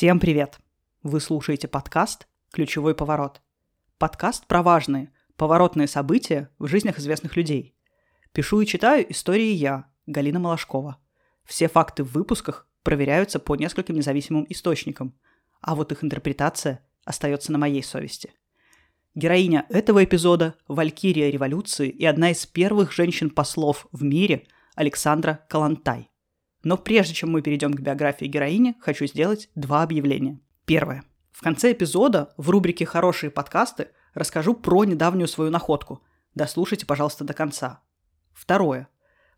Всем привет! Вы слушаете подкаст «Ключевой поворот». Подкаст про важные, поворотные события в жизнях известных людей. Пишу и читаю истории я, Галина Малашкова. Все факты в выпусках проверяются по нескольким независимым источникам, а вот их интерпретация остается на моей совести. Героиня этого эпизода – Валькирия революции и одна из первых женщин-послов в мире Александра Калантай. Но прежде чем мы перейдем к биографии героини, хочу сделать два объявления. Первое. В конце эпизода в рубрике «Хорошие подкасты» расскажу про недавнюю свою находку. Дослушайте, пожалуйста, до конца. Второе.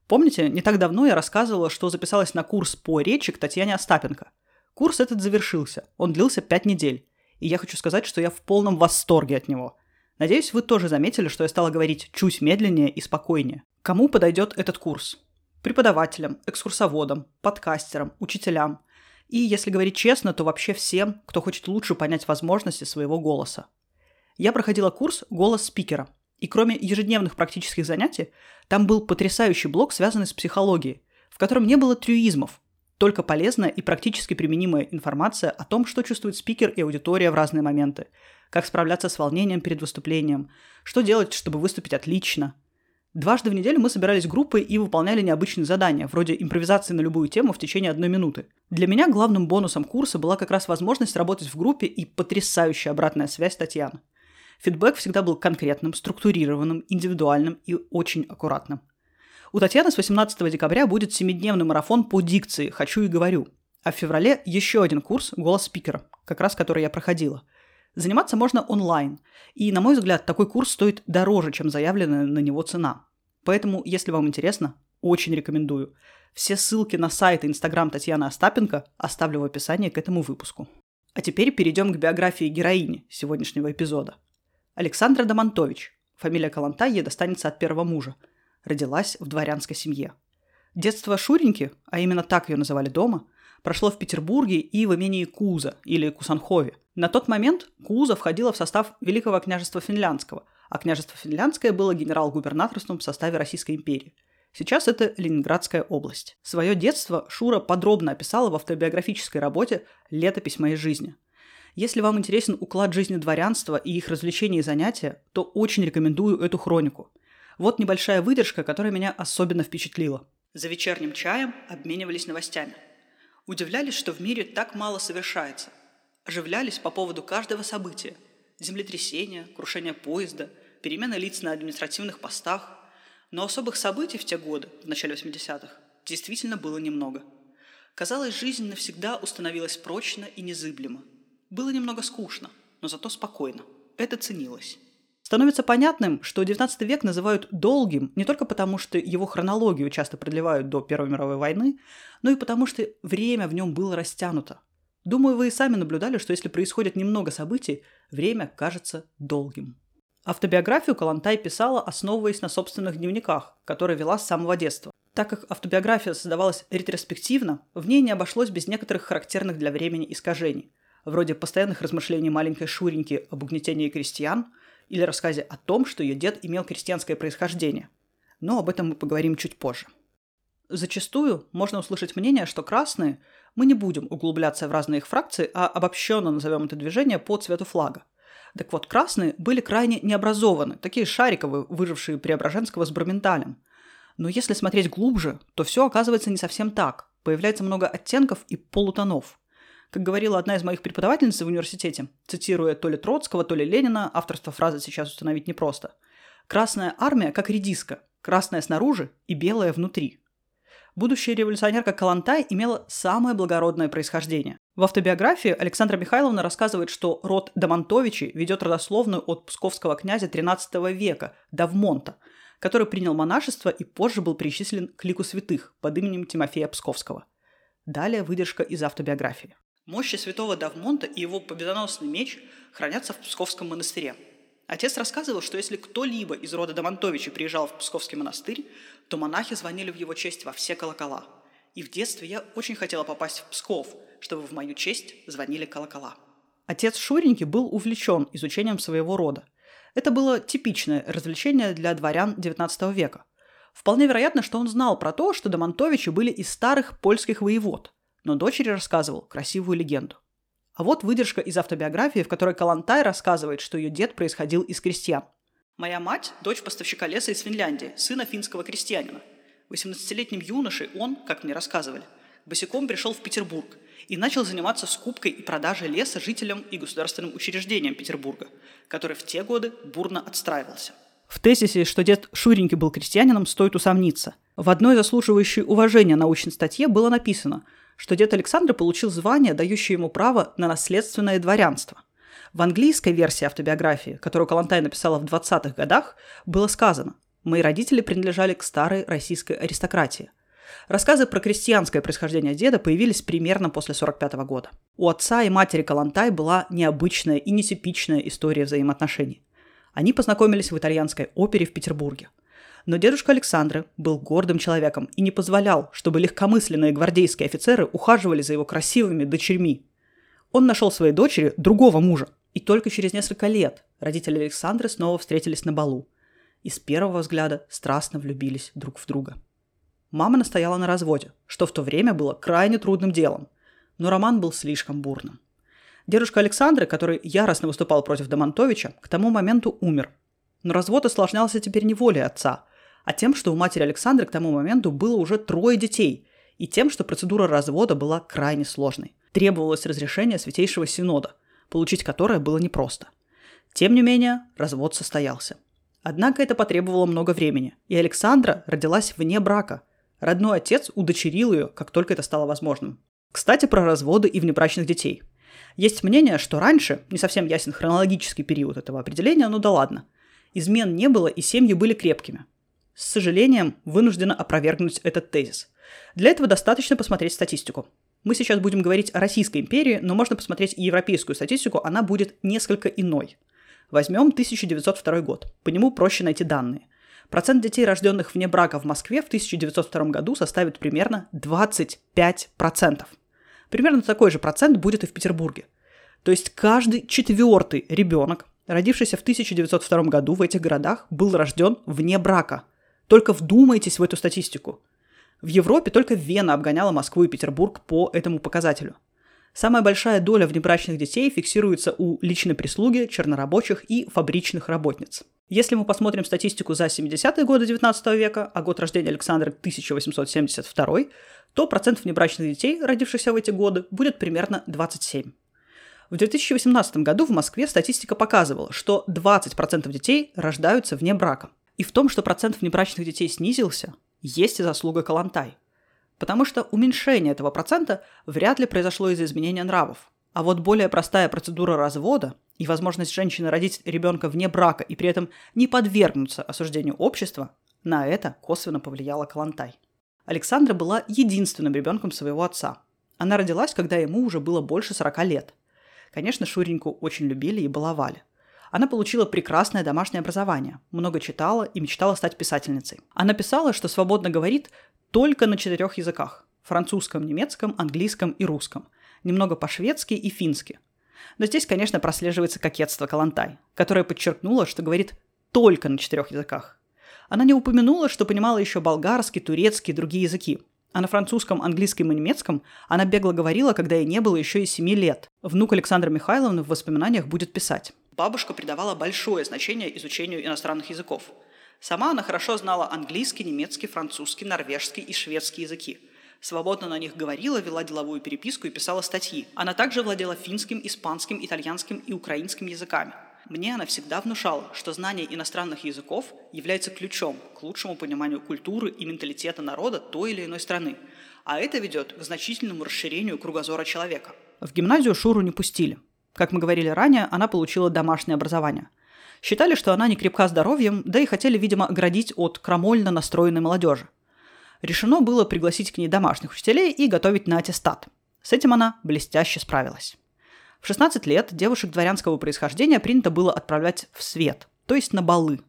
Помните, не так давно я рассказывала, что записалась на курс по речи к Татьяне Остапенко. Курс этот завершился. Он длился пять недель и я хочу сказать, что я в полном восторге от него. Надеюсь, вы тоже заметили, что я стала говорить чуть медленнее и спокойнее. Кому подойдет этот курс? Преподавателям, экскурсоводам, подкастерам, учителям. И, если говорить честно, то вообще всем, кто хочет лучше понять возможности своего голоса. Я проходила курс «Голос спикера», и кроме ежедневных практических занятий, там был потрясающий блок, связанный с психологией, в котором не было трюизмов, только полезная и практически применимая информация о том, что чувствует спикер и аудитория в разные моменты, как справляться с волнением перед выступлением, что делать, чтобы выступить отлично. Дважды в неделю мы собирались группой и выполняли необычные задания, вроде импровизации на любую тему в течение одной минуты. Для меня главным бонусом курса была как раз возможность работать в группе и потрясающая обратная связь Татьяны. Фидбэк всегда был конкретным, структурированным, индивидуальным и очень аккуратным. У Татьяны с 18 декабря будет семидневный марафон по дикции «Хочу и говорю». А в феврале еще один курс «Голос спикера», как раз который я проходила. Заниматься можно онлайн. И, на мой взгляд, такой курс стоит дороже, чем заявленная на него цена. Поэтому, если вам интересно, очень рекомендую. Все ссылки на сайт и инстаграм Татьяны Остапенко оставлю в описании к этому выпуску. А теперь перейдем к биографии героини сегодняшнего эпизода. Александра Домонтович. Фамилия Калантай ей достанется от первого мужа – родилась в дворянской семье. Детство Шуреньки, а именно так ее называли дома, прошло в Петербурге и в имении Куза или Кусанхове. На тот момент Куза входила в состав Великого княжества Финляндского, а княжество Финляндское было генерал-губернаторством в составе Российской империи. Сейчас это Ленинградская область. Свое детство Шура подробно описала в автобиографической работе «Летопись моей жизни». Если вам интересен уклад жизни дворянства и их развлечения и занятия, то очень рекомендую эту хронику – вот небольшая выдержка, которая меня особенно впечатлила. За вечерним чаем обменивались новостями. Удивлялись, что в мире так мало совершается. Оживлялись по поводу каждого события. Землетрясения, крушения поезда, перемена лиц на административных постах. Но особых событий в те годы, в начале 80-х, действительно было немного. Казалось, жизнь навсегда установилась прочно и незыблемо. Было немного скучно, но зато спокойно. Это ценилось. Становится понятным, что XIX век называют долгим не только потому, что его хронологию часто продлевают до Первой мировой войны, но и потому, что время в нем было растянуто. Думаю, вы и сами наблюдали, что если происходит немного событий, время кажется долгим. Автобиографию Калантай писала, основываясь на собственных дневниках, которые вела с самого детства. Так как автобиография создавалась ретроспективно, в ней не обошлось без некоторых характерных для времени искажений, вроде постоянных размышлений маленькой Шуреньки об угнетении крестьян – или рассказе о том, что ее дед имел крестьянское происхождение. Но об этом мы поговорим чуть позже. Зачастую можно услышать мнение, что красные мы не будем углубляться в разные их фракции, а обобщенно назовем это движение по цвету флага. Так вот, красные были крайне необразованы, такие шариковые, выжившие Преображенского с Браменталем. Но если смотреть глубже, то все оказывается не совсем так. Появляется много оттенков и полутонов. Как говорила одна из моих преподавательниц в университете, цитируя то ли Троцкого, то ли Ленина, авторство фразы сейчас установить непросто. «Красная армия как редиска, красная снаружи и белая внутри». Будущая революционерка Калантай имела самое благородное происхождение. В автобиографии Александра Михайловна рассказывает, что род Домонтовичи ведет родословную от псковского князя XIII века, Давмонта, который принял монашество и позже был причислен к лику святых под именем Тимофея Псковского. Далее выдержка из автобиографии. Мощи святого Давмонта и его победоносный меч хранятся в Псковском монастыре. Отец рассказывал, что если кто-либо из рода Домонтовича приезжал в Псковский монастырь, то монахи звонили в его честь во все колокола. И в детстве я очень хотела попасть в Псков, чтобы в мою честь звонили колокола. Отец Шуреньки был увлечен изучением своего рода. Это было типичное развлечение для дворян XIX века. Вполне вероятно, что он знал про то, что Домонтовичи были из старых польских воевод – но дочери рассказывал красивую легенду. А вот выдержка из автобиографии, в которой Калантай рассказывает, что ее дед происходил из крестьян. «Моя мать – дочь поставщика леса из Финляндии, сына финского крестьянина. 18-летним юношей он, как мне рассказывали, босиком пришел в Петербург и начал заниматься скупкой и продажей леса жителям и государственным учреждениям Петербурга, который в те годы бурно отстраивался. В тезисе, что дед Шуренький был крестьянином, стоит усомниться. В одной заслуживающей уважения научной статье было написано, что дед Александр получил звание, дающее ему право на наследственное дворянство. В английской версии автобиографии, которую Калантай написала в 20-х годах, было сказано «Мои родители принадлежали к старой российской аристократии – Рассказы про крестьянское происхождение деда появились примерно после 45 года. У отца и матери Калантай была необычная и нетипичная история взаимоотношений. Они познакомились в итальянской опере в Петербурге. Но дедушка Александры был гордым человеком и не позволял, чтобы легкомысленные гвардейские офицеры ухаживали за его красивыми дочерьми. Он нашел своей дочери другого мужа, и только через несколько лет родители Александры снова встретились на балу. И с первого взгляда страстно влюбились друг в друга. Мама настояла на разводе, что в то время было крайне трудным делом. Но роман был слишком бурным. Дедушка Александры, который яростно выступал против Домонтовича, к тому моменту умер. Но развод осложнялся теперь не волей отца, а тем, что у матери Александры к тому моменту было уже трое детей, и тем, что процедура развода была крайне сложной. Требовалось разрешение Святейшего Синода, получить которое было непросто. Тем не менее, развод состоялся. Однако это потребовало много времени, и Александра родилась вне брака – Родной отец удочерил ее, как только это стало возможным. Кстати, про разводы и внебрачных детей. Есть мнение, что раньше, не совсем ясен хронологический период этого определения, но да ладно, измен не было и семьи были крепкими. С сожалением, вынуждена опровергнуть этот тезис. Для этого достаточно посмотреть статистику. Мы сейчас будем говорить о Российской империи, но можно посмотреть и европейскую статистику, она будет несколько иной. Возьмем 1902 год. По нему проще найти данные. Процент детей, рожденных вне брака в Москве в 1902 году составит примерно 25%. Примерно такой же процент будет и в Петербурге. То есть каждый четвертый ребенок, родившийся в 1902 году в этих городах, был рожден вне брака. Только вдумайтесь в эту статистику. В Европе только Вена обгоняла Москву и Петербург по этому показателю. Самая большая доля внебрачных детей фиксируется у личной прислуги, чернорабочих и фабричных работниц. Если мы посмотрим статистику за 70-е годы 19 века, а год рождения Александра 1872, то процент внебрачных детей, родившихся в эти годы, будет примерно 27. В 2018 году в Москве статистика показывала, что 20% детей рождаются вне брака. И в том, что процент внебрачных детей снизился, есть и заслуга Калантай. Потому что уменьшение этого процента вряд ли произошло из-за изменения нравов. А вот более простая процедура развода и возможность женщины родить ребенка вне брака и при этом не подвергнуться осуждению общества, на это косвенно повлияла Калантай. Александра была единственным ребенком своего отца. Она родилась, когда ему уже было больше 40 лет. Конечно, Шуреньку очень любили и баловали. Она получила прекрасное домашнее образование, много читала и мечтала стать писательницей. Она писала, что свободно говорит только на четырех языках – французском, немецком, английском и русском, немного по-шведски и фински – но здесь, конечно, прослеживается кокетство Калантай, которая подчеркнула, что говорит только на четырех языках. Она не упомянула, что понимала еще болгарский, турецкий и другие языки. А на французском, английском и немецком она бегло говорила, когда ей не было еще и семи лет. Внук Александра Михайловны в воспоминаниях будет писать. Бабушка придавала большое значение изучению иностранных языков. Сама она хорошо знала английский, немецкий, французский, норвежский и шведский языки – свободно на них говорила, вела деловую переписку и писала статьи. Она также владела финским, испанским, итальянским и украинским языками. Мне она всегда внушала, что знание иностранных языков является ключом к лучшему пониманию культуры и менталитета народа той или иной страны, а это ведет к значительному расширению кругозора человека. В гимназию Шуру не пустили. Как мы говорили ранее, она получила домашнее образование. Считали, что она не крепка здоровьем, да и хотели, видимо, оградить от крамольно настроенной молодежи – решено было пригласить к ней домашних учителей и готовить на аттестат. С этим она блестяще справилась. В 16 лет девушек дворянского происхождения принято было отправлять в свет, то есть на балы.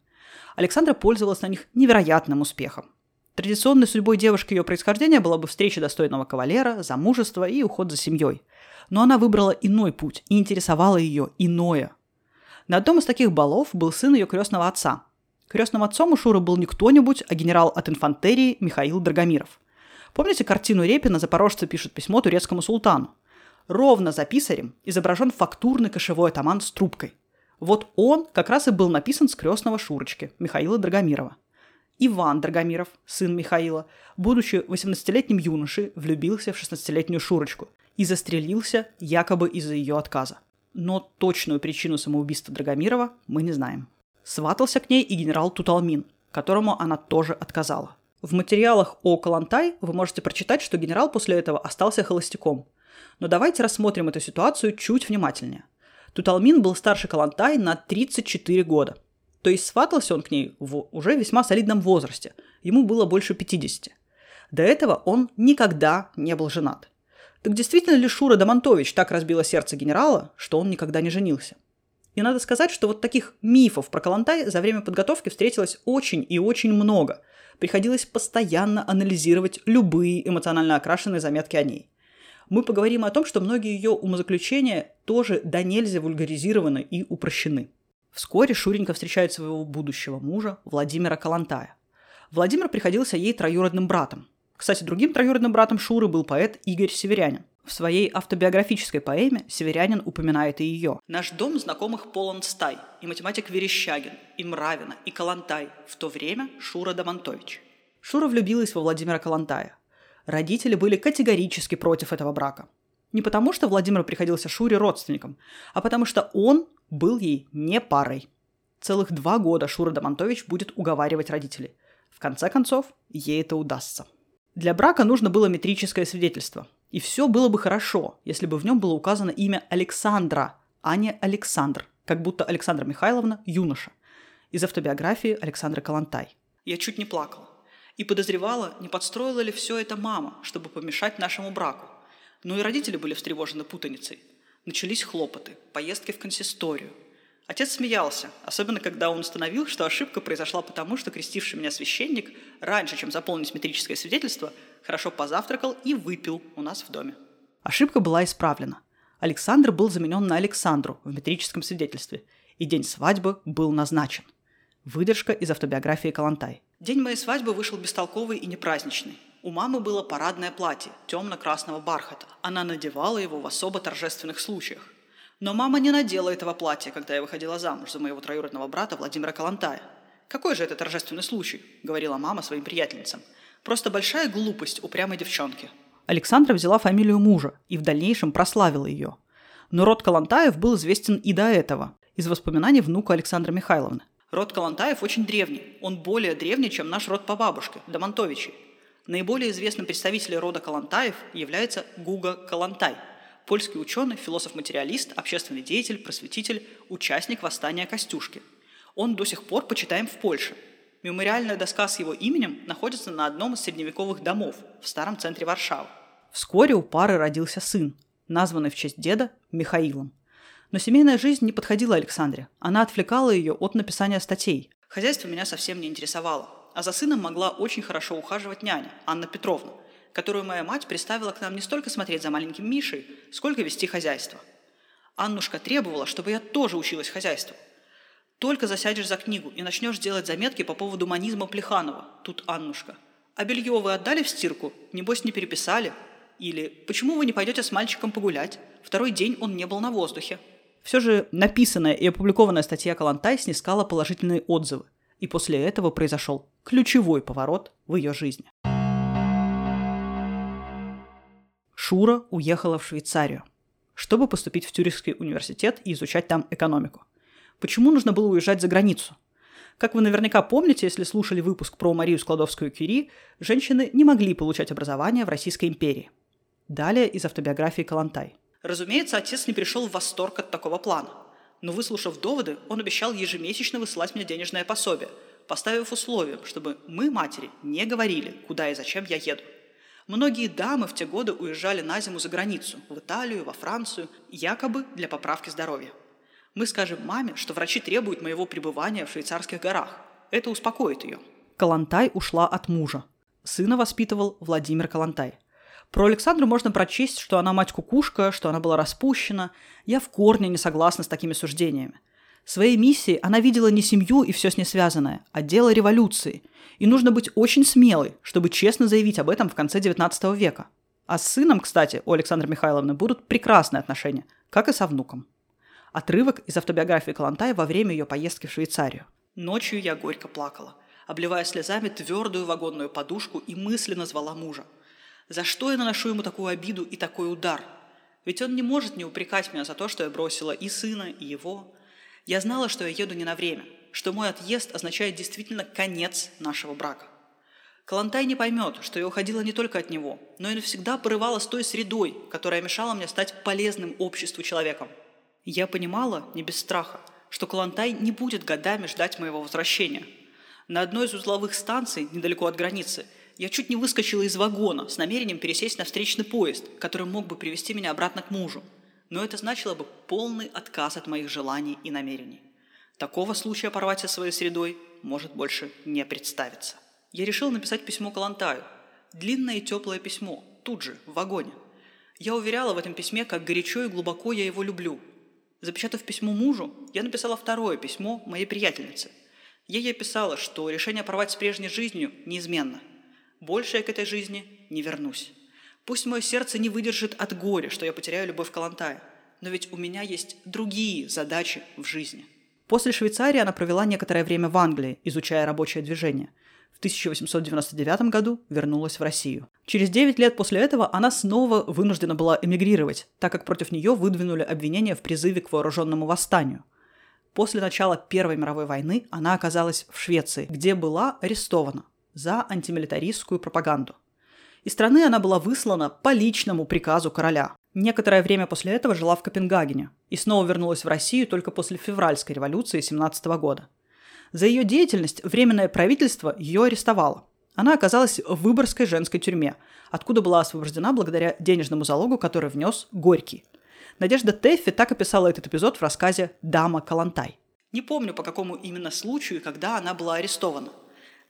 Александра пользовалась на них невероятным успехом. Традиционной судьбой девушки ее происхождения была бы встреча достойного кавалера, замужество и уход за семьей. Но она выбрала иной путь, и интересовало ее иное. На одном из таких балов был сын ее крестного отца, Крестным отцом у Шуры был не кто-нибудь, а генерал от инфантерии Михаил Драгомиров. Помните картину Репина «Запорожцы пишут письмо турецкому султану»? Ровно за писарем изображен фактурный кошевой атаман с трубкой. Вот он как раз и был написан с крестного Шурочки, Михаила Драгомирова. Иван Драгомиров, сын Михаила, будучи 18-летним юношей, влюбился в 16-летнюю Шурочку и застрелился якобы из-за ее отказа. Но точную причину самоубийства Драгомирова мы не знаем. Сватался к ней и генерал Туталмин, которому она тоже отказала. В материалах о Калантай вы можете прочитать, что генерал после этого остался холостяком. Но давайте рассмотрим эту ситуацию чуть внимательнее. Туталмин был старше Калантай на 34 года. То есть сватался он к ней в уже весьма солидном возрасте. Ему было больше 50. До этого он никогда не был женат. Так действительно ли Шура Домонтович так разбила сердце генерала, что он никогда не женился? И надо сказать, что вот таких мифов про Калантай за время подготовки встретилось очень и очень много. Приходилось постоянно анализировать любые эмоционально окрашенные заметки о ней. Мы поговорим о том, что многие ее умозаключения тоже до нельзя вульгаризированы и упрощены. Вскоре Шуренька встречает своего будущего мужа Владимира Калантая. Владимир приходился ей троюродным братом. Кстати, другим троюродным братом Шуры был поэт Игорь Северянин. В своей автобиографической поэме Северянин упоминает и ее. «Наш дом знакомых полон стай, и математик Верещагин, и Мравина, и Калантай, в то время Шура Домонтович». Шура влюбилась во Владимира Калантая. Родители были категорически против этого брака. Не потому, что Владимир приходился Шуре родственником, а потому что он был ей не парой. Целых два года Шура Домонтович будет уговаривать родителей. В конце концов, ей это удастся. Для брака нужно было метрическое свидетельство – и все было бы хорошо, если бы в нем было указано имя Александра, а не Александр, как будто Александра Михайловна – юноша, из автобиографии Александра Калантай. Я чуть не плакала. И подозревала, не подстроила ли все это мама, чтобы помешать нашему браку. Но и родители были встревожены путаницей. Начались хлопоты, поездки в консисторию – Отец смеялся, особенно когда он установил, что ошибка произошла потому, что крестивший меня священник, раньше, чем заполнить метрическое свидетельство, хорошо позавтракал и выпил у нас в доме. Ошибка была исправлена. Александр был заменен на Александру в метрическом свидетельстве, и день свадьбы был назначен. Выдержка из автобиографии Калантай. День моей свадьбы вышел бестолковый и непраздничный. У мамы было парадное платье темно-красного бархата. Она надевала его в особо торжественных случаях. Но мама не надела этого платья, когда я выходила замуж за моего троюродного брата Владимира Калантая. «Какой же это торжественный случай?» – говорила мама своим приятельницам. «Просто большая глупость упрямой девчонки». Александра взяла фамилию мужа и в дальнейшем прославила ее. Но род Калантаев был известен и до этого, из воспоминаний внука Александра Михайловны. Род Калантаев очень древний. Он более древний, чем наш род по бабушке, Домонтовичи. Наиболее известным представителем рода Калантаев является Гуга Калантай – польский ученый, философ-материалист, общественный деятель, просветитель, участник восстания Костюшки. Он до сих пор почитаем в Польше. Мемориальная доска с его именем находится на одном из средневековых домов в старом центре Варшавы. Вскоре у пары родился сын, названный в честь деда Михаилом. Но семейная жизнь не подходила Александре. Она отвлекала ее от написания статей. Хозяйство меня совсем не интересовало. А за сыном могла очень хорошо ухаживать няня, Анна Петровна, которую моя мать приставила к нам не столько смотреть за маленьким Мишей, сколько вести хозяйство. Аннушка требовала, чтобы я тоже училась хозяйству. Только засядешь за книгу и начнешь делать заметки по поводу манизма Плеханова. Тут Аннушка. А белье вы отдали в стирку? Небось, не переписали? Или «Почему вы не пойдете с мальчиком погулять? Второй день он не был на воздухе». Все же написанная и опубликованная статья Калантай снискала положительные отзывы. И после этого произошел ключевой поворот в ее жизни. Шура уехала в Швейцарию, чтобы поступить в Тюрихский университет и изучать там экономику. Почему нужно было уезжать за границу? Как вы наверняка помните, если слушали выпуск про Марию Складовскую-Кюри, женщины не могли получать образование в Российской империи. Далее из автобиографии Калантай. Разумеется, отец не пришел в восторг от такого плана. Но выслушав доводы, он обещал ежемесячно высылать мне денежное пособие, поставив условием, чтобы мы, матери, не говорили, куда и зачем я еду. Многие дамы в те годы уезжали на зиму за границу, в Италию, во Францию, якобы для поправки здоровья. Мы скажем маме, что врачи требуют моего пребывания в швейцарских горах. Это успокоит ее. Калантай ушла от мужа. Сына воспитывал Владимир Калантай. Про Александру можно прочесть, что она мать-кукушка, что она была распущена. Я в корне не согласна с такими суждениями. Своей миссией она видела не семью и все с ней связанное, а дело революции. И нужно быть очень смелой, чтобы честно заявить об этом в конце XIX века. А с сыном, кстати, у Александры Михайловны будут прекрасные отношения, как и со внуком. Отрывок из автобиографии Калантай во время ее поездки в Швейцарию. Ночью я горько плакала, обливая слезами твердую вагонную подушку и мысленно звала мужа. За что я наношу ему такую обиду и такой удар? Ведь он не может не упрекать меня за то, что я бросила и сына, и его. Я знала, что я еду не на время, что мой отъезд означает действительно конец нашего брака. Калантай не поймет, что я уходила не только от него, но и навсегда порывала с той средой, которая мешала мне стать полезным обществу человеком – я понимала, не без страха, что Калантай не будет годами ждать моего возвращения. На одной из узловых станций, недалеко от границы, я чуть не выскочила из вагона с намерением пересесть на встречный поезд, который мог бы привести меня обратно к мужу. Но это значило бы полный отказ от моих желаний и намерений. Такого случая порвать со своей средой может больше не представиться. Я решил написать письмо Калантаю. Длинное и теплое письмо, тут же, в вагоне. Я уверяла в этом письме, как горячо и глубоко я его люблю, Запечатав письмо мужу, я написала второе письмо моей приятельнице. Я ей писала, что решение порвать с прежней жизнью неизменно. Больше я к этой жизни не вернусь. Пусть мое сердце не выдержит от горя, что я потеряю любовь к Калантаю, но ведь у меня есть другие задачи в жизни. После Швейцарии она провела некоторое время в Англии, изучая рабочее движение – в 1899 году вернулась в Россию. Через 9 лет после этого она снова вынуждена была эмигрировать, так как против нее выдвинули обвинения в призыве к вооруженному восстанию. После начала Первой мировой войны она оказалась в Швеции, где была арестована за антимилитаристскую пропаганду. Из страны она была выслана по личному приказу короля. Некоторое время после этого жила в Копенгагене и снова вернулась в Россию только после февральской революции 17 года – за ее деятельность Временное правительство ее арестовало. Она оказалась в Выборгской женской тюрьме, откуда была освобождена благодаря денежному залогу, который внес Горький. Надежда Тэффи так описала этот эпизод в рассказе «Дама Калантай». Не помню, по какому именно случаю и когда она была арестована.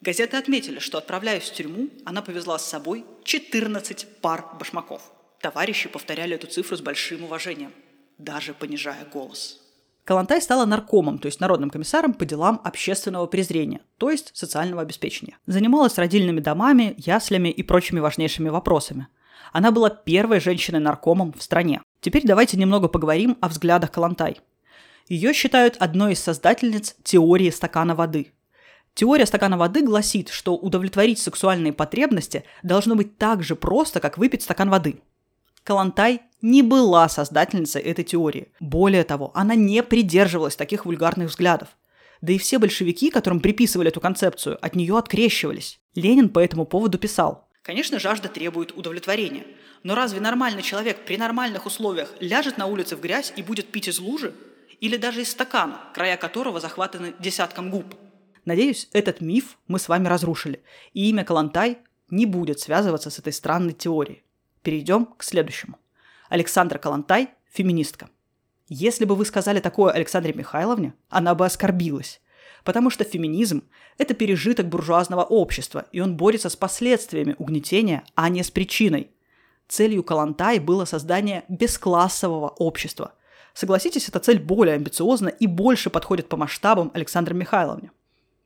Газеты отметили, что, отправляясь в тюрьму, она повезла с собой 14 пар башмаков. Товарищи повторяли эту цифру с большим уважением, даже понижая голос. Калантай стала наркомом, то есть народным комиссаром по делам общественного презрения, то есть социального обеспечения. Занималась родильными домами, яслями и прочими важнейшими вопросами. Она была первой женщиной-наркомом в стране. Теперь давайте немного поговорим о взглядах Калантай. Ее считают одной из создательниц теории стакана воды. Теория стакана воды гласит, что удовлетворить сексуальные потребности должно быть так же просто, как выпить стакан воды – Калантай не была создательницей этой теории. Более того, она не придерживалась таких вульгарных взглядов. Да и все большевики, которым приписывали эту концепцию, от нее открещивались. Ленин по этому поводу писал. Конечно, жажда требует удовлетворения. Но разве нормальный человек при нормальных условиях ляжет на улице в грязь и будет пить из лужи? Или даже из стакана, края которого захватаны десятком губ? Надеюсь, этот миф мы с вами разрушили, и имя Калантай не будет связываться с этой странной теорией. Перейдем к следующему. Александра Калантай – феминистка. Если бы вы сказали такое Александре Михайловне, она бы оскорбилась. Потому что феминизм – это пережиток буржуазного общества, и он борется с последствиями угнетения, а не с причиной. Целью Калантай было создание бесклассового общества. Согласитесь, эта цель более амбициозна и больше подходит по масштабам Александре Михайловне.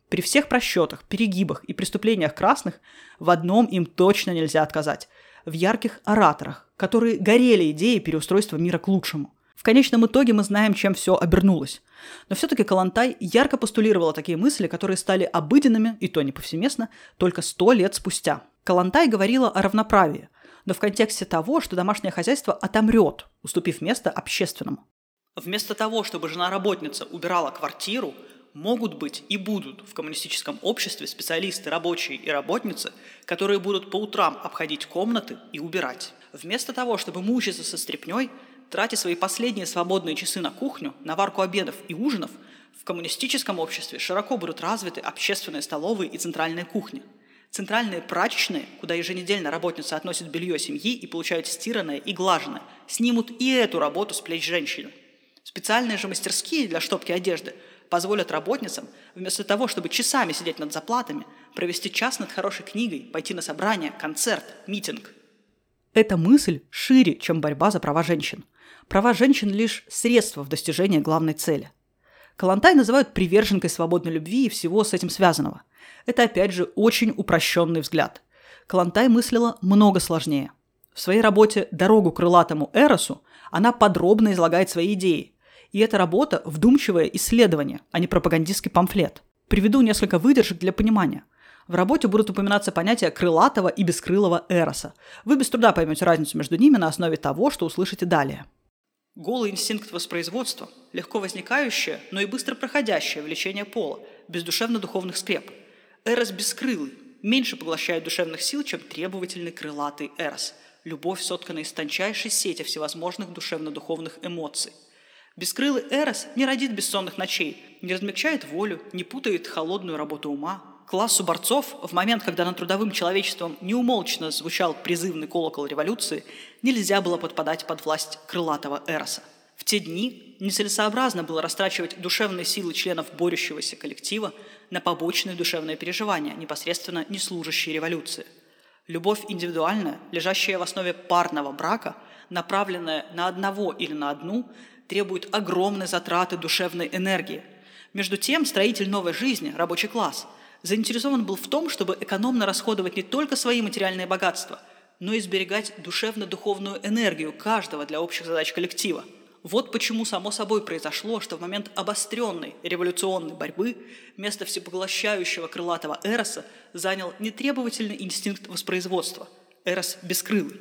При всех просчетах, перегибах и преступлениях красных в одном им точно нельзя отказать – в ярких ораторах, которые горели идеей переустройства мира к лучшему. В конечном итоге мы знаем, чем все обернулось. Но все-таки Калантай ярко постулировала такие мысли, которые стали обыденными, и то не повсеместно, только сто лет спустя. Калантай говорила о равноправии, но в контексте того, что домашнее хозяйство отомрет, уступив место общественному. Вместо того, чтобы жена-работница убирала квартиру, могут быть и будут в коммунистическом обществе специалисты, рабочие и работницы, которые будут по утрам обходить комнаты и убирать. Вместо того, чтобы мучиться со стряпней, тратя свои последние свободные часы на кухню, на варку обедов и ужинов, в коммунистическом обществе широко будут развиты общественные столовые и центральные кухни. Центральные прачечные, куда еженедельно работница относит белье семьи и получают стиранное и глаженное, снимут и эту работу с плеч женщины. Специальные же мастерские для штопки одежды позволят работницам, вместо того, чтобы часами сидеть над заплатами, провести час над хорошей книгой, пойти на собрание, концерт, митинг. Эта мысль шире, чем борьба за права женщин. Права женщин – лишь средство в достижении главной цели. Калантай называют приверженкой свободной любви и всего с этим связанного. Это, опять же, очень упрощенный взгляд. Калантай мыслила много сложнее. В своей работе «Дорогу крылатому Эросу» она подробно излагает свои идеи. И эта работа – вдумчивое исследование, а не пропагандистский памфлет. Приведу несколько выдержек для понимания. В работе будут упоминаться понятия крылатого и бескрылого Эроса. Вы без труда поймете разницу между ними на основе того, что услышите далее. Голый инстинкт воспроизводства, легко возникающее, но и быстро проходящее влечение пола, без душевно-духовных скреп. Эрос бескрылый, меньше поглощает душевных сил, чем требовательный крылатый Эрос. Любовь соткана из тончайшей сети всевозможных душевно-духовных эмоций. Бескрылый Эрос не родит бессонных ночей, не размягчает волю, не путает холодную работу ума, классу борцов в момент, когда над трудовым человечеством неумолчно звучал призывный колокол революции, нельзя было подпадать под власть крылатого Эроса. В те дни нецелесообразно было растрачивать душевные силы членов борющегося коллектива на побочные душевные переживания, непосредственно не служащие революции. Любовь индивидуальная, лежащая в основе парного брака, направленная на одного или на одну, требует огромной затраты душевной энергии. Между тем, строитель новой жизни, рабочий класс – заинтересован был в том, чтобы экономно расходовать не только свои материальные богатства, но и сберегать душевно-духовную энергию каждого для общих задач коллектива. Вот почему само собой произошло, что в момент обостренной революционной борьбы место всепоглощающего крылатого Эроса занял нетребовательный инстинкт воспроизводства – Эрос бескрылый.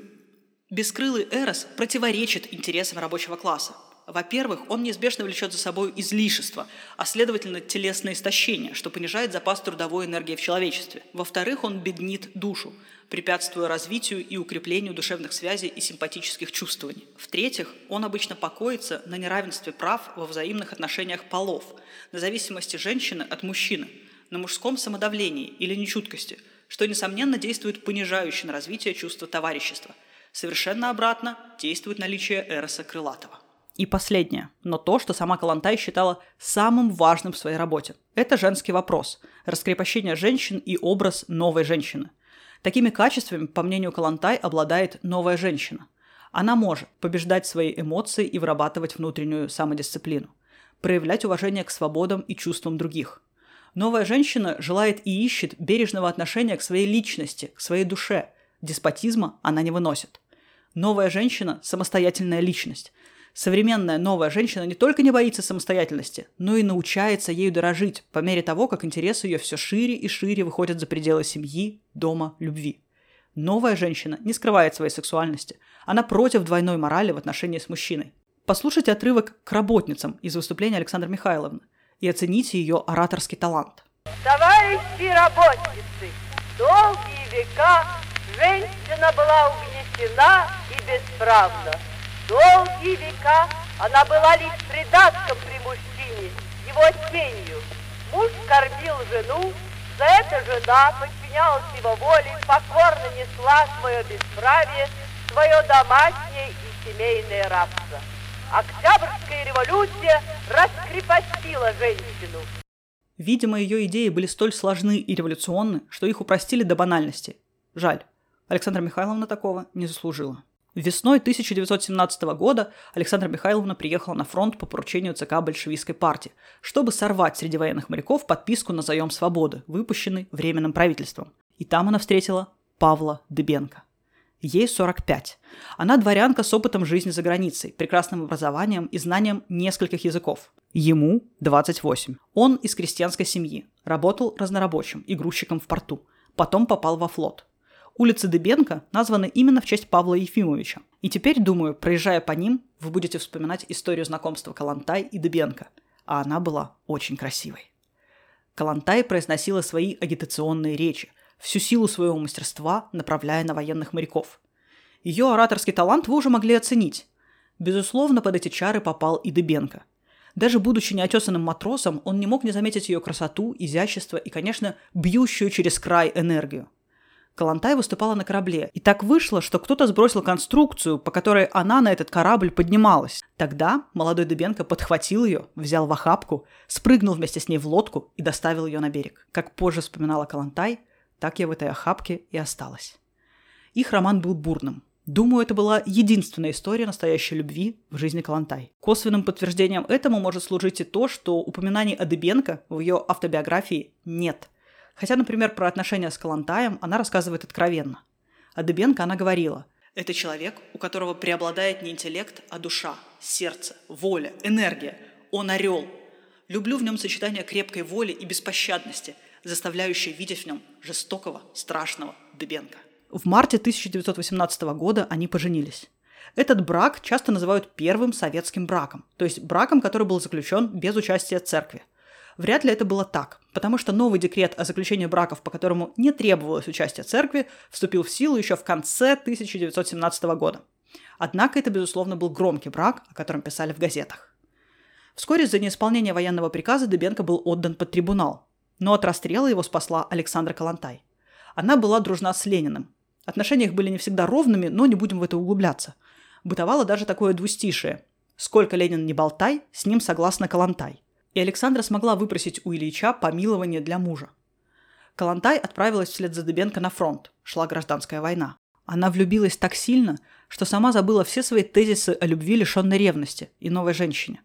Бескрылый Эрос противоречит интересам рабочего класса – во-первых, он неизбежно влечет за собой излишество, а следовательно телесное истощение, что понижает запас трудовой энергии в человечестве. Во-вторых, он беднит душу, препятствуя развитию и укреплению душевных связей и симпатических чувствований. В-третьих, он обычно покоится на неравенстве прав во взаимных отношениях полов, на зависимости женщины от мужчины, на мужском самодавлении или нечуткости, что, несомненно, действует понижающе на развитие чувства товарищества. Совершенно обратно действует наличие эроса крылатого. И последнее, но то, что сама Калантай считала самым важным в своей работе. Это женский вопрос, раскрепощение женщин и образ новой женщины. Такими качествами, по мнению Калантай, обладает новая женщина. Она может побеждать свои эмоции и вырабатывать внутреннюю самодисциплину, проявлять уважение к свободам и чувствам других. Новая женщина желает и ищет бережного отношения к своей личности, к своей душе. Деспотизма она не выносит. Новая женщина – самостоятельная личность, Современная новая женщина не только не боится самостоятельности, но и научается ею дорожить по мере того, как интересы ее все шире и шире выходят за пределы семьи, дома, любви. Новая женщина не скрывает своей сексуальности. Она против двойной морали в отношении с мужчиной. Послушайте отрывок к работницам из выступления Александры Михайловны и оцените ее ораторский талант. Товарищи работницы, долгие века женщина была угнетена и бесправна. Долгие века она была лишь придатком при мужчине, его тенью. Муж кормил жену, за это жена подчинялась его воле, покорно несла свое бесправие, свое домашнее и семейное рабство. Октябрьская революция раскрепостила женщину. Видимо, ее идеи были столь сложны и революционны, что их упростили до банальности. Жаль, Александра Михайловна такого не заслужила. Весной 1917 года Александра Михайловна приехала на фронт по поручению ЦК большевистской партии, чтобы сорвать среди военных моряков подписку на заем свободы, выпущенный Временным правительством. И там она встретила Павла Дыбенко. Ей 45. Она дворянка с опытом жизни за границей, прекрасным образованием и знанием нескольких языков. Ему 28. Он из крестьянской семьи, работал разнорабочим и грузчиком в порту. Потом попал во флот. Улицы Дыбенко названы именно в честь Павла Ефимовича. И теперь, думаю, проезжая по ним, вы будете вспоминать историю знакомства Калантай и Дыбенко. А она была очень красивой. Калантай произносила свои агитационные речи, всю силу своего мастерства направляя на военных моряков. Ее ораторский талант вы уже могли оценить. Безусловно, под эти чары попал и Дыбенко. Даже будучи неотесанным матросом, он не мог не заметить ее красоту, изящество и, конечно, бьющую через край энергию – Калантай выступала на корабле. И так вышло, что кто-то сбросил конструкцию, по которой она на этот корабль поднималась. Тогда молодой Дыбенко подхватил ее, взял в охапку, спрыгнул вместе с ней в лодку и доставил ее на берег. Как позже вспоминала Калантай, так я в этой охапке и осталась. Их роман был бурным. Думаю, это была единственная история настоящей любви в жизни Калантай. Косвенным подтверждением этому может служить и то, что упоминаний о Дыбенко в ее автобиографии нет – Хотя, например, про отношения с Калантаем она рассказывает откровенно. А Дебенко она говорила, Это человек, у которого преобладает не интеллект, а душа, сердце, воля, энергия. Он орел. Люблю в нем сочетание крепкой воли и беспощадности, заставляющее видеть в нем жестокого, страшного Дыбенко. В марте 1918 года они поженились. Этот брак часто называют первым советским браком, то есть браком, который был заключен без участия церкви. Вряд ли это было так, потому что новый декрет о заключении браков, по которому не требовалось участия церкви, вступил в силу еще в конце 1917 года. Однако это, безусловно, был громкий брак, о котором писали в газетах. Вскоре за неисполнение военного приказа Дыбенко был отдан под трибунал, но от расстрела его спасла Александра Калантай. Она была дружна с Лениным. Отношения их были не всегда ровными, но не будем в это углубляться – бытовало даже такое двустишее. «Сколько Ленин не болтай, с ним согласна Калантай». И Александра смогла выпросить у Ильича помилование для мужа. Калантай отправилась вслед за Дыбенко на фронт. Шла гражданская война. Она влюбилась так сильно, что сама забыла все свои тезисы о любви, лишенной ревности, и новой женщине.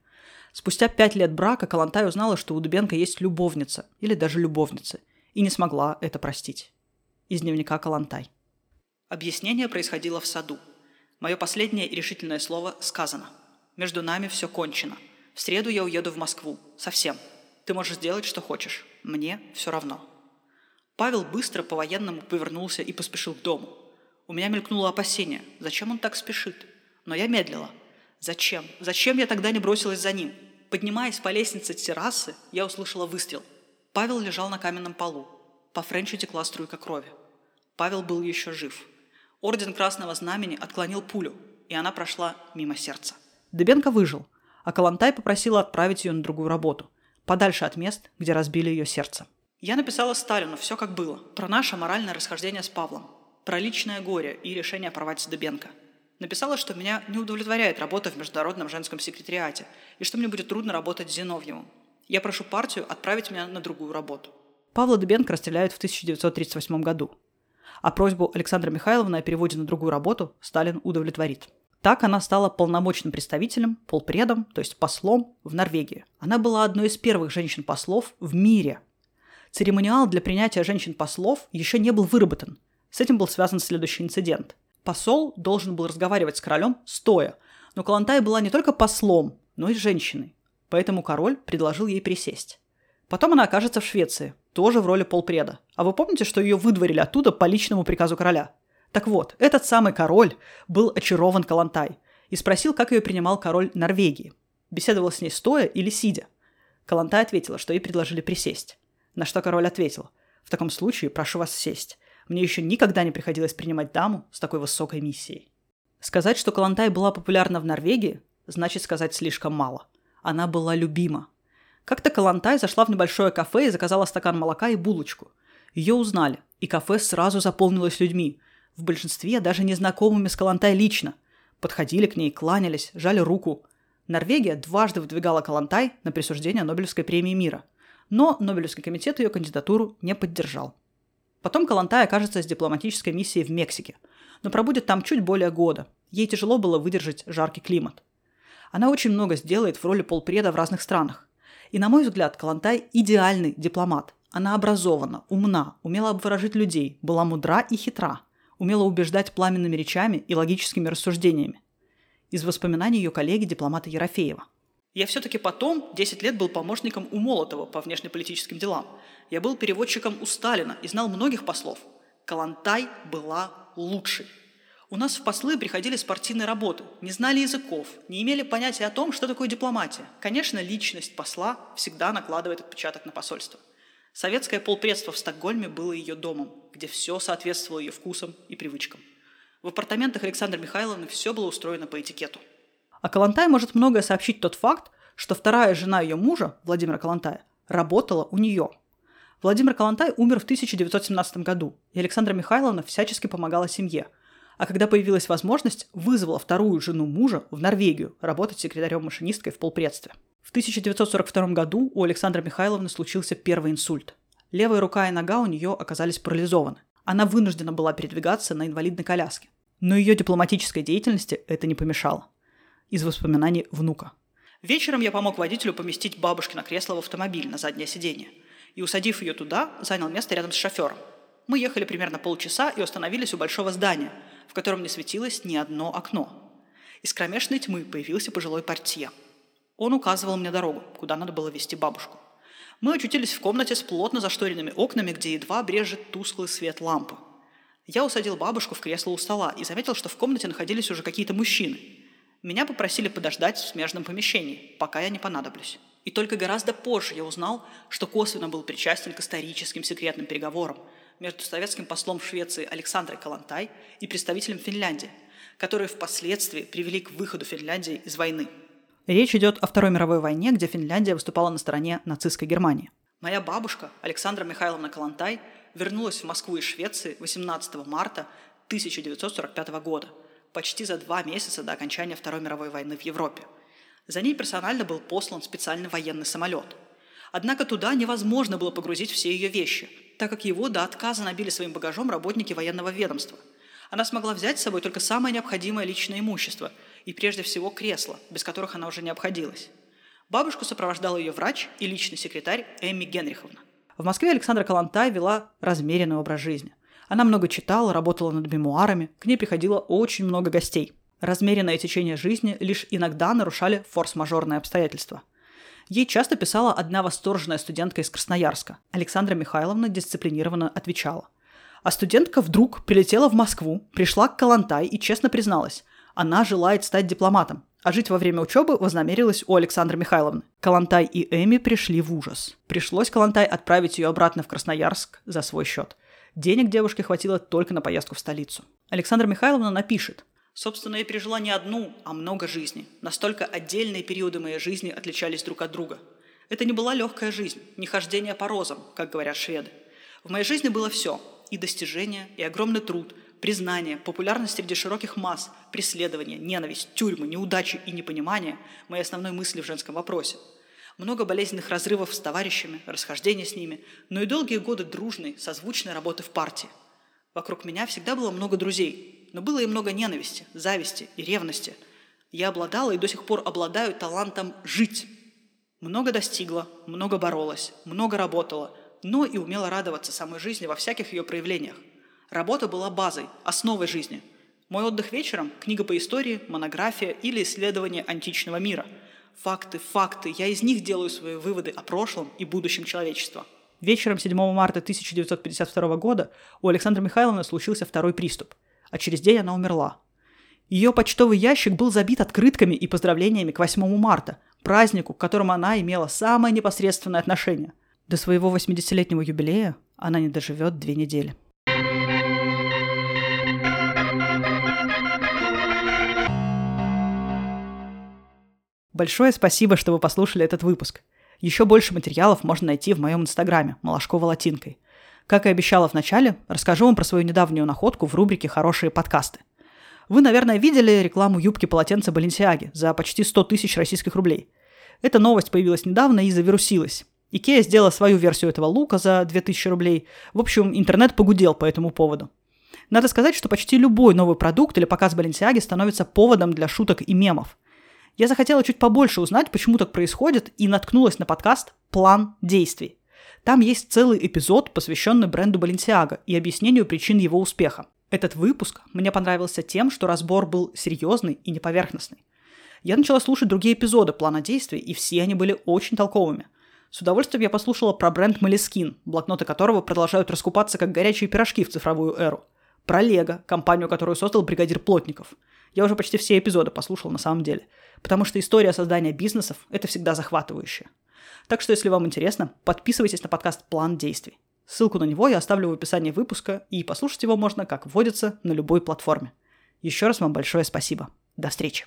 Спустя пять лет брака Калантай узнала, что у Дубенко есть любовница, или даже любовницы, и не смогла это простить. Из дневника Калантай. Объяснение происходило в саду – Мое последнее и решительное слово сказано. Между нами все кончено. В среду я уеду в Москву. Совсем. Ты можешь сделать, что хочешь. Мне все равно. Павел быстро по-военному повернулся и поспешил к дому. У меня мелькнуло опасение. Зачем он так спешит? Но я медлила. Зачем? Зачем я тогда не бросилась за ним? Поднимаясь по лестнице террасы, я услышала выстрел. Павел лежал на каменном полу. По Френчу текла струйка крови. Павел был еще жив – Орден Красного Знамени отклонил пулю, и она прошла мимо сердца. Дебенко выжил, а Калантай попросила отправить ее на другую работу, подальше от мест, где разбили ее сердце. Я написала Сталину все как было, про наше моральное расхождение с Павлом, про личное горе и решение порвать с Дебенко. Написала, что меня не удовлетворяет работа в Международном женском секретариате и что мне будет трудно работать с Зиновьевым. Я прошу партию отправить меня на другую работу. Павла Дебенко расстреляют в 1938 году а просьбу Александра Михайловны о переводе на другую работу Сталин удовлетворит. Так она стала полномочным представителем, полпредом, то есть послом в Норвегии. Она была одной из первых женщин-послов в мире. Церемониал для принятия женщин-послов еще не был выработан. С этим был связан следующий инцидент. Посол должен был разговаривать с королем стоя, но Калантай была не только послом, но и женщиной. Поэтому король предложил ей присесть. Потом она окажется в Швеции, тоже в роли полпреда. А вы помните, что ее выдворили оттуда по личному приказу короля? Так вот, этот самый король был очарован Калантай и спросил, как ее принимал король Норвегии. Беседовал с ней стоя или сидя. Калантай ответила, что ей предложили присесть. На что король ответил, в таком случае прошу вас сесть. Мне еще никогда не приходилось принимать даму с такой высокой миссией. Сказать, что Калантай была популярна в Норвегии, значит сказать слишком мало. Она была любима. Как-то Калантай зашла в небольшое кафе и заказала стакан молока и булочку. Ее узнали, и кафе сразу заполнилось людьми, в большинстве даже незнакомыми с Калантай лично. Подходили к ней, кланялись, жали руку. Норвегия дважды выдвигала Калантай на присуждение Нобелевской премии мира. Но Нобелевский комитет ее кандидатуру не поддержал. Потом Калантай окажется с дипломатической миссией в Мексике, но пробудет там чуть более года. Ей тяжело было выдержать жаркий климат. Она очень много сделает в роли полпреда в разных странах. И, на мой взгляд, Калантай – идеальный дипломат. Она образована, умна, умела обворожить людей, была мудра и хитра, умела убеждать пламенными речами и логическими рассуждениями. Из воспоминаний ее коллеги дипломата Ерофеева. Я все-таки потом 10 лет был помощником у Молотова по внешнеполитическим делам. Я был переводчиком у Сталина и знал многих послов. Калантай была лучшей. У нас в послы приходили с партийной работы, не знали языков, не имели понятия о том, что такое дипломатия. Конечно, личность посла всегда накладывает отпечаток на посольство. Советское полпредство в Стокгольме было ее домом, где все соответствовало ее вкусам и привычкам. В апартаментах Александры Михайловны все было устроено по этикету. А Калантай может многое сообщить тот факт, что вторая жена ее мужа, Владимира Калантая, работала у нее. Владимир Калантай умер в 1917 году, и Александра Михайловна всячески помогала семье – а когда появилась возможность, вызвала вторую жену мужа в Норвегию работать секретарем-машинисткой в полпредстве. В 1942 году у Александры Михайловны случился первый инсульт. Левая рука и нога у нее оказались парализованы. Она вынуждена была передвигаться на инвалидной коляске. Но ее дипломатической деятельности это не помешало. Из воспоминаний внука. Вечером я помог водителю поместить бабушки на кресло в автомобиль на заднее сиденье. И, усадив ее туда, занял место рядом с шофером. Мы ехали примерно полчаса и остановились у большого здания – в котором не светилось ни одно окно. Из кромешной тьмы появился пожилой портье. Он указывал мне дорогу, куда надо было вести бабушку. Мы очутились в комнате с плотно зашторенными окнами, где едва брежет тусклый свет лампы. Я усадил бабушку в кресло у стола и заметил, что в комнате находились уже какие-то мужчины. Меня попросили подождать в смежном помещении, пока я не понадоблюсь. И только гораздо позже я узнал, что косвенно был причастен к историческим секретным переговорам между советским послом Швеции Александрой Калантай и представителем Финляндии, которые впоследствии привели к выходу Финляндии из войны. Речь идет о Второй мировой войне, где Финляндия выступала на стороне нацистской Германии. Моя бабушка, Александра Михайловна Калантай, вернулась в Москву из Швеции 18 марта 1945 года, почти за два месяца до окончания Второй мировой войны в Европе – за ней персонально был послан специальный военный самолет. Однако туда невозможно было погрузить все ее вещи, так как его до отказа набили своим багажом работники военного ведомства. Она смогла взять с собой только самое необходимое личное имущество и прежде всего кресла, без которых она уже не обходилась. Бабушку сопровождал ее врач и личный секретарь Эмми Генриховна. В Москве Александра Калантай вела размеренный образ жизни. Она много читала, работала над мемуарами, к ней приходило очень много гостей – Размеренное течение жизни лишь иногда нарушали форс-мажорные обстоятельства. Ей часто писала одна восторженная студентка из Красноярска. Александра Михайловна дисциплинированно отвечала. А студентка вдруг прилетела в Москву, пришла к Калантай и честно призналась. Она желает стать дипломатом, а жить во время учебы вознамерилась у Александры Михайловны. Калантай и Эми пришли в ужас. Пришлось Калантай отправить ее обратно в Красноярск за свой счет. Денег девушке хватило только на поездку в столицу. Александра Михайловна напишет. Собственно, я пережила не одну, а много жизней. Настолько отдельные периоды моей жизни отличались друг от друга. Это не была легкая жизнь, не хождение по розам, как говорят шведы. В моей жизни было все – и достижения, и огромный труд, признание, популярность среди широких масс, преследование, ненависть, тюрьмы, неудачи и непонимание – мои основные мысли в женском вопросе. Много болезненных разрывов с товарищами, расхождения с ними, но и долгие годы дружной, созвучной работы в партии. Вокруг меня всегда было много друзей, но было и много ненависти, зависти и ревности. Я обладала и до сих пор обладаю талантом жить. Много достигла, много боролась, много работала, но и умела радоваться самой жизни во всяких ее проявлениях. Работа была базой, основой жизни. Мой отдых вечером – книга по истории, монография или исследование античного мира. Факты, факты, я из них делаю свои выводы о прошлом и будущем человечества. Вечером 7 марта 1952 года у Александра Михайловны случился второй приступ – а через день она умерла. Ее почтовый ящик был забит открытками и поздравлениями к 8 марта, празднику, к которому она имела самое непосредственное отношение. До своего 80-летнего юбилея она не доживет две недели. Большое спасибо, что вы послушали этот выпуск. Еще больше материалов можно найти в моем инстаграме «Малашкова латинкой». Как и обещала в начале, расскажу вам про свою недавнюю находку в рубрике «Хорошие подкасты». Вы, наверное, видели рекламу юбки-полотенца Баленсиаги за почти 100 тысяч российских рублей. Эта новость появилась недавно и завирусилась. Икея сделала свою версию этого лука за 2000 рублей. В общем, интернет погудел по этому поводу. Надо сказать, что почти любой новый продукт или показ Баленсиаги становится поводом для шуток и мемов. Я захотела чуть побольше узнать, почему так происходит, и наткнулась на подкаст «План действий». Там есть целый эпизод, посвященный бренду Balenciaga и объяснению причин его успеха. Этот выпуск мне понравился тем, что разбор был серьезный и неповерхностный. Я начала слушать другие эпизоды плана действий, и все они были очень толковыми. С удовольствием я послушала про бренд Moleskine, блокноты которого продолжают раскупаться как горячие пирожки в цифровую эру. Про Лего, компанию, которую создал бригадир Плотников. Я уже почти все эпизоды послушал на самом деле. Потому что история создания бизнесов – это всегда захватывающе. Так что, если вам интересно, подписывайтесь на подкаст «План действий». Ссылку на него я оставлю в описании выпуска, и послушать его можно, как вводится, на любой платформе. Еще раз вам большое спасибо. До встречи.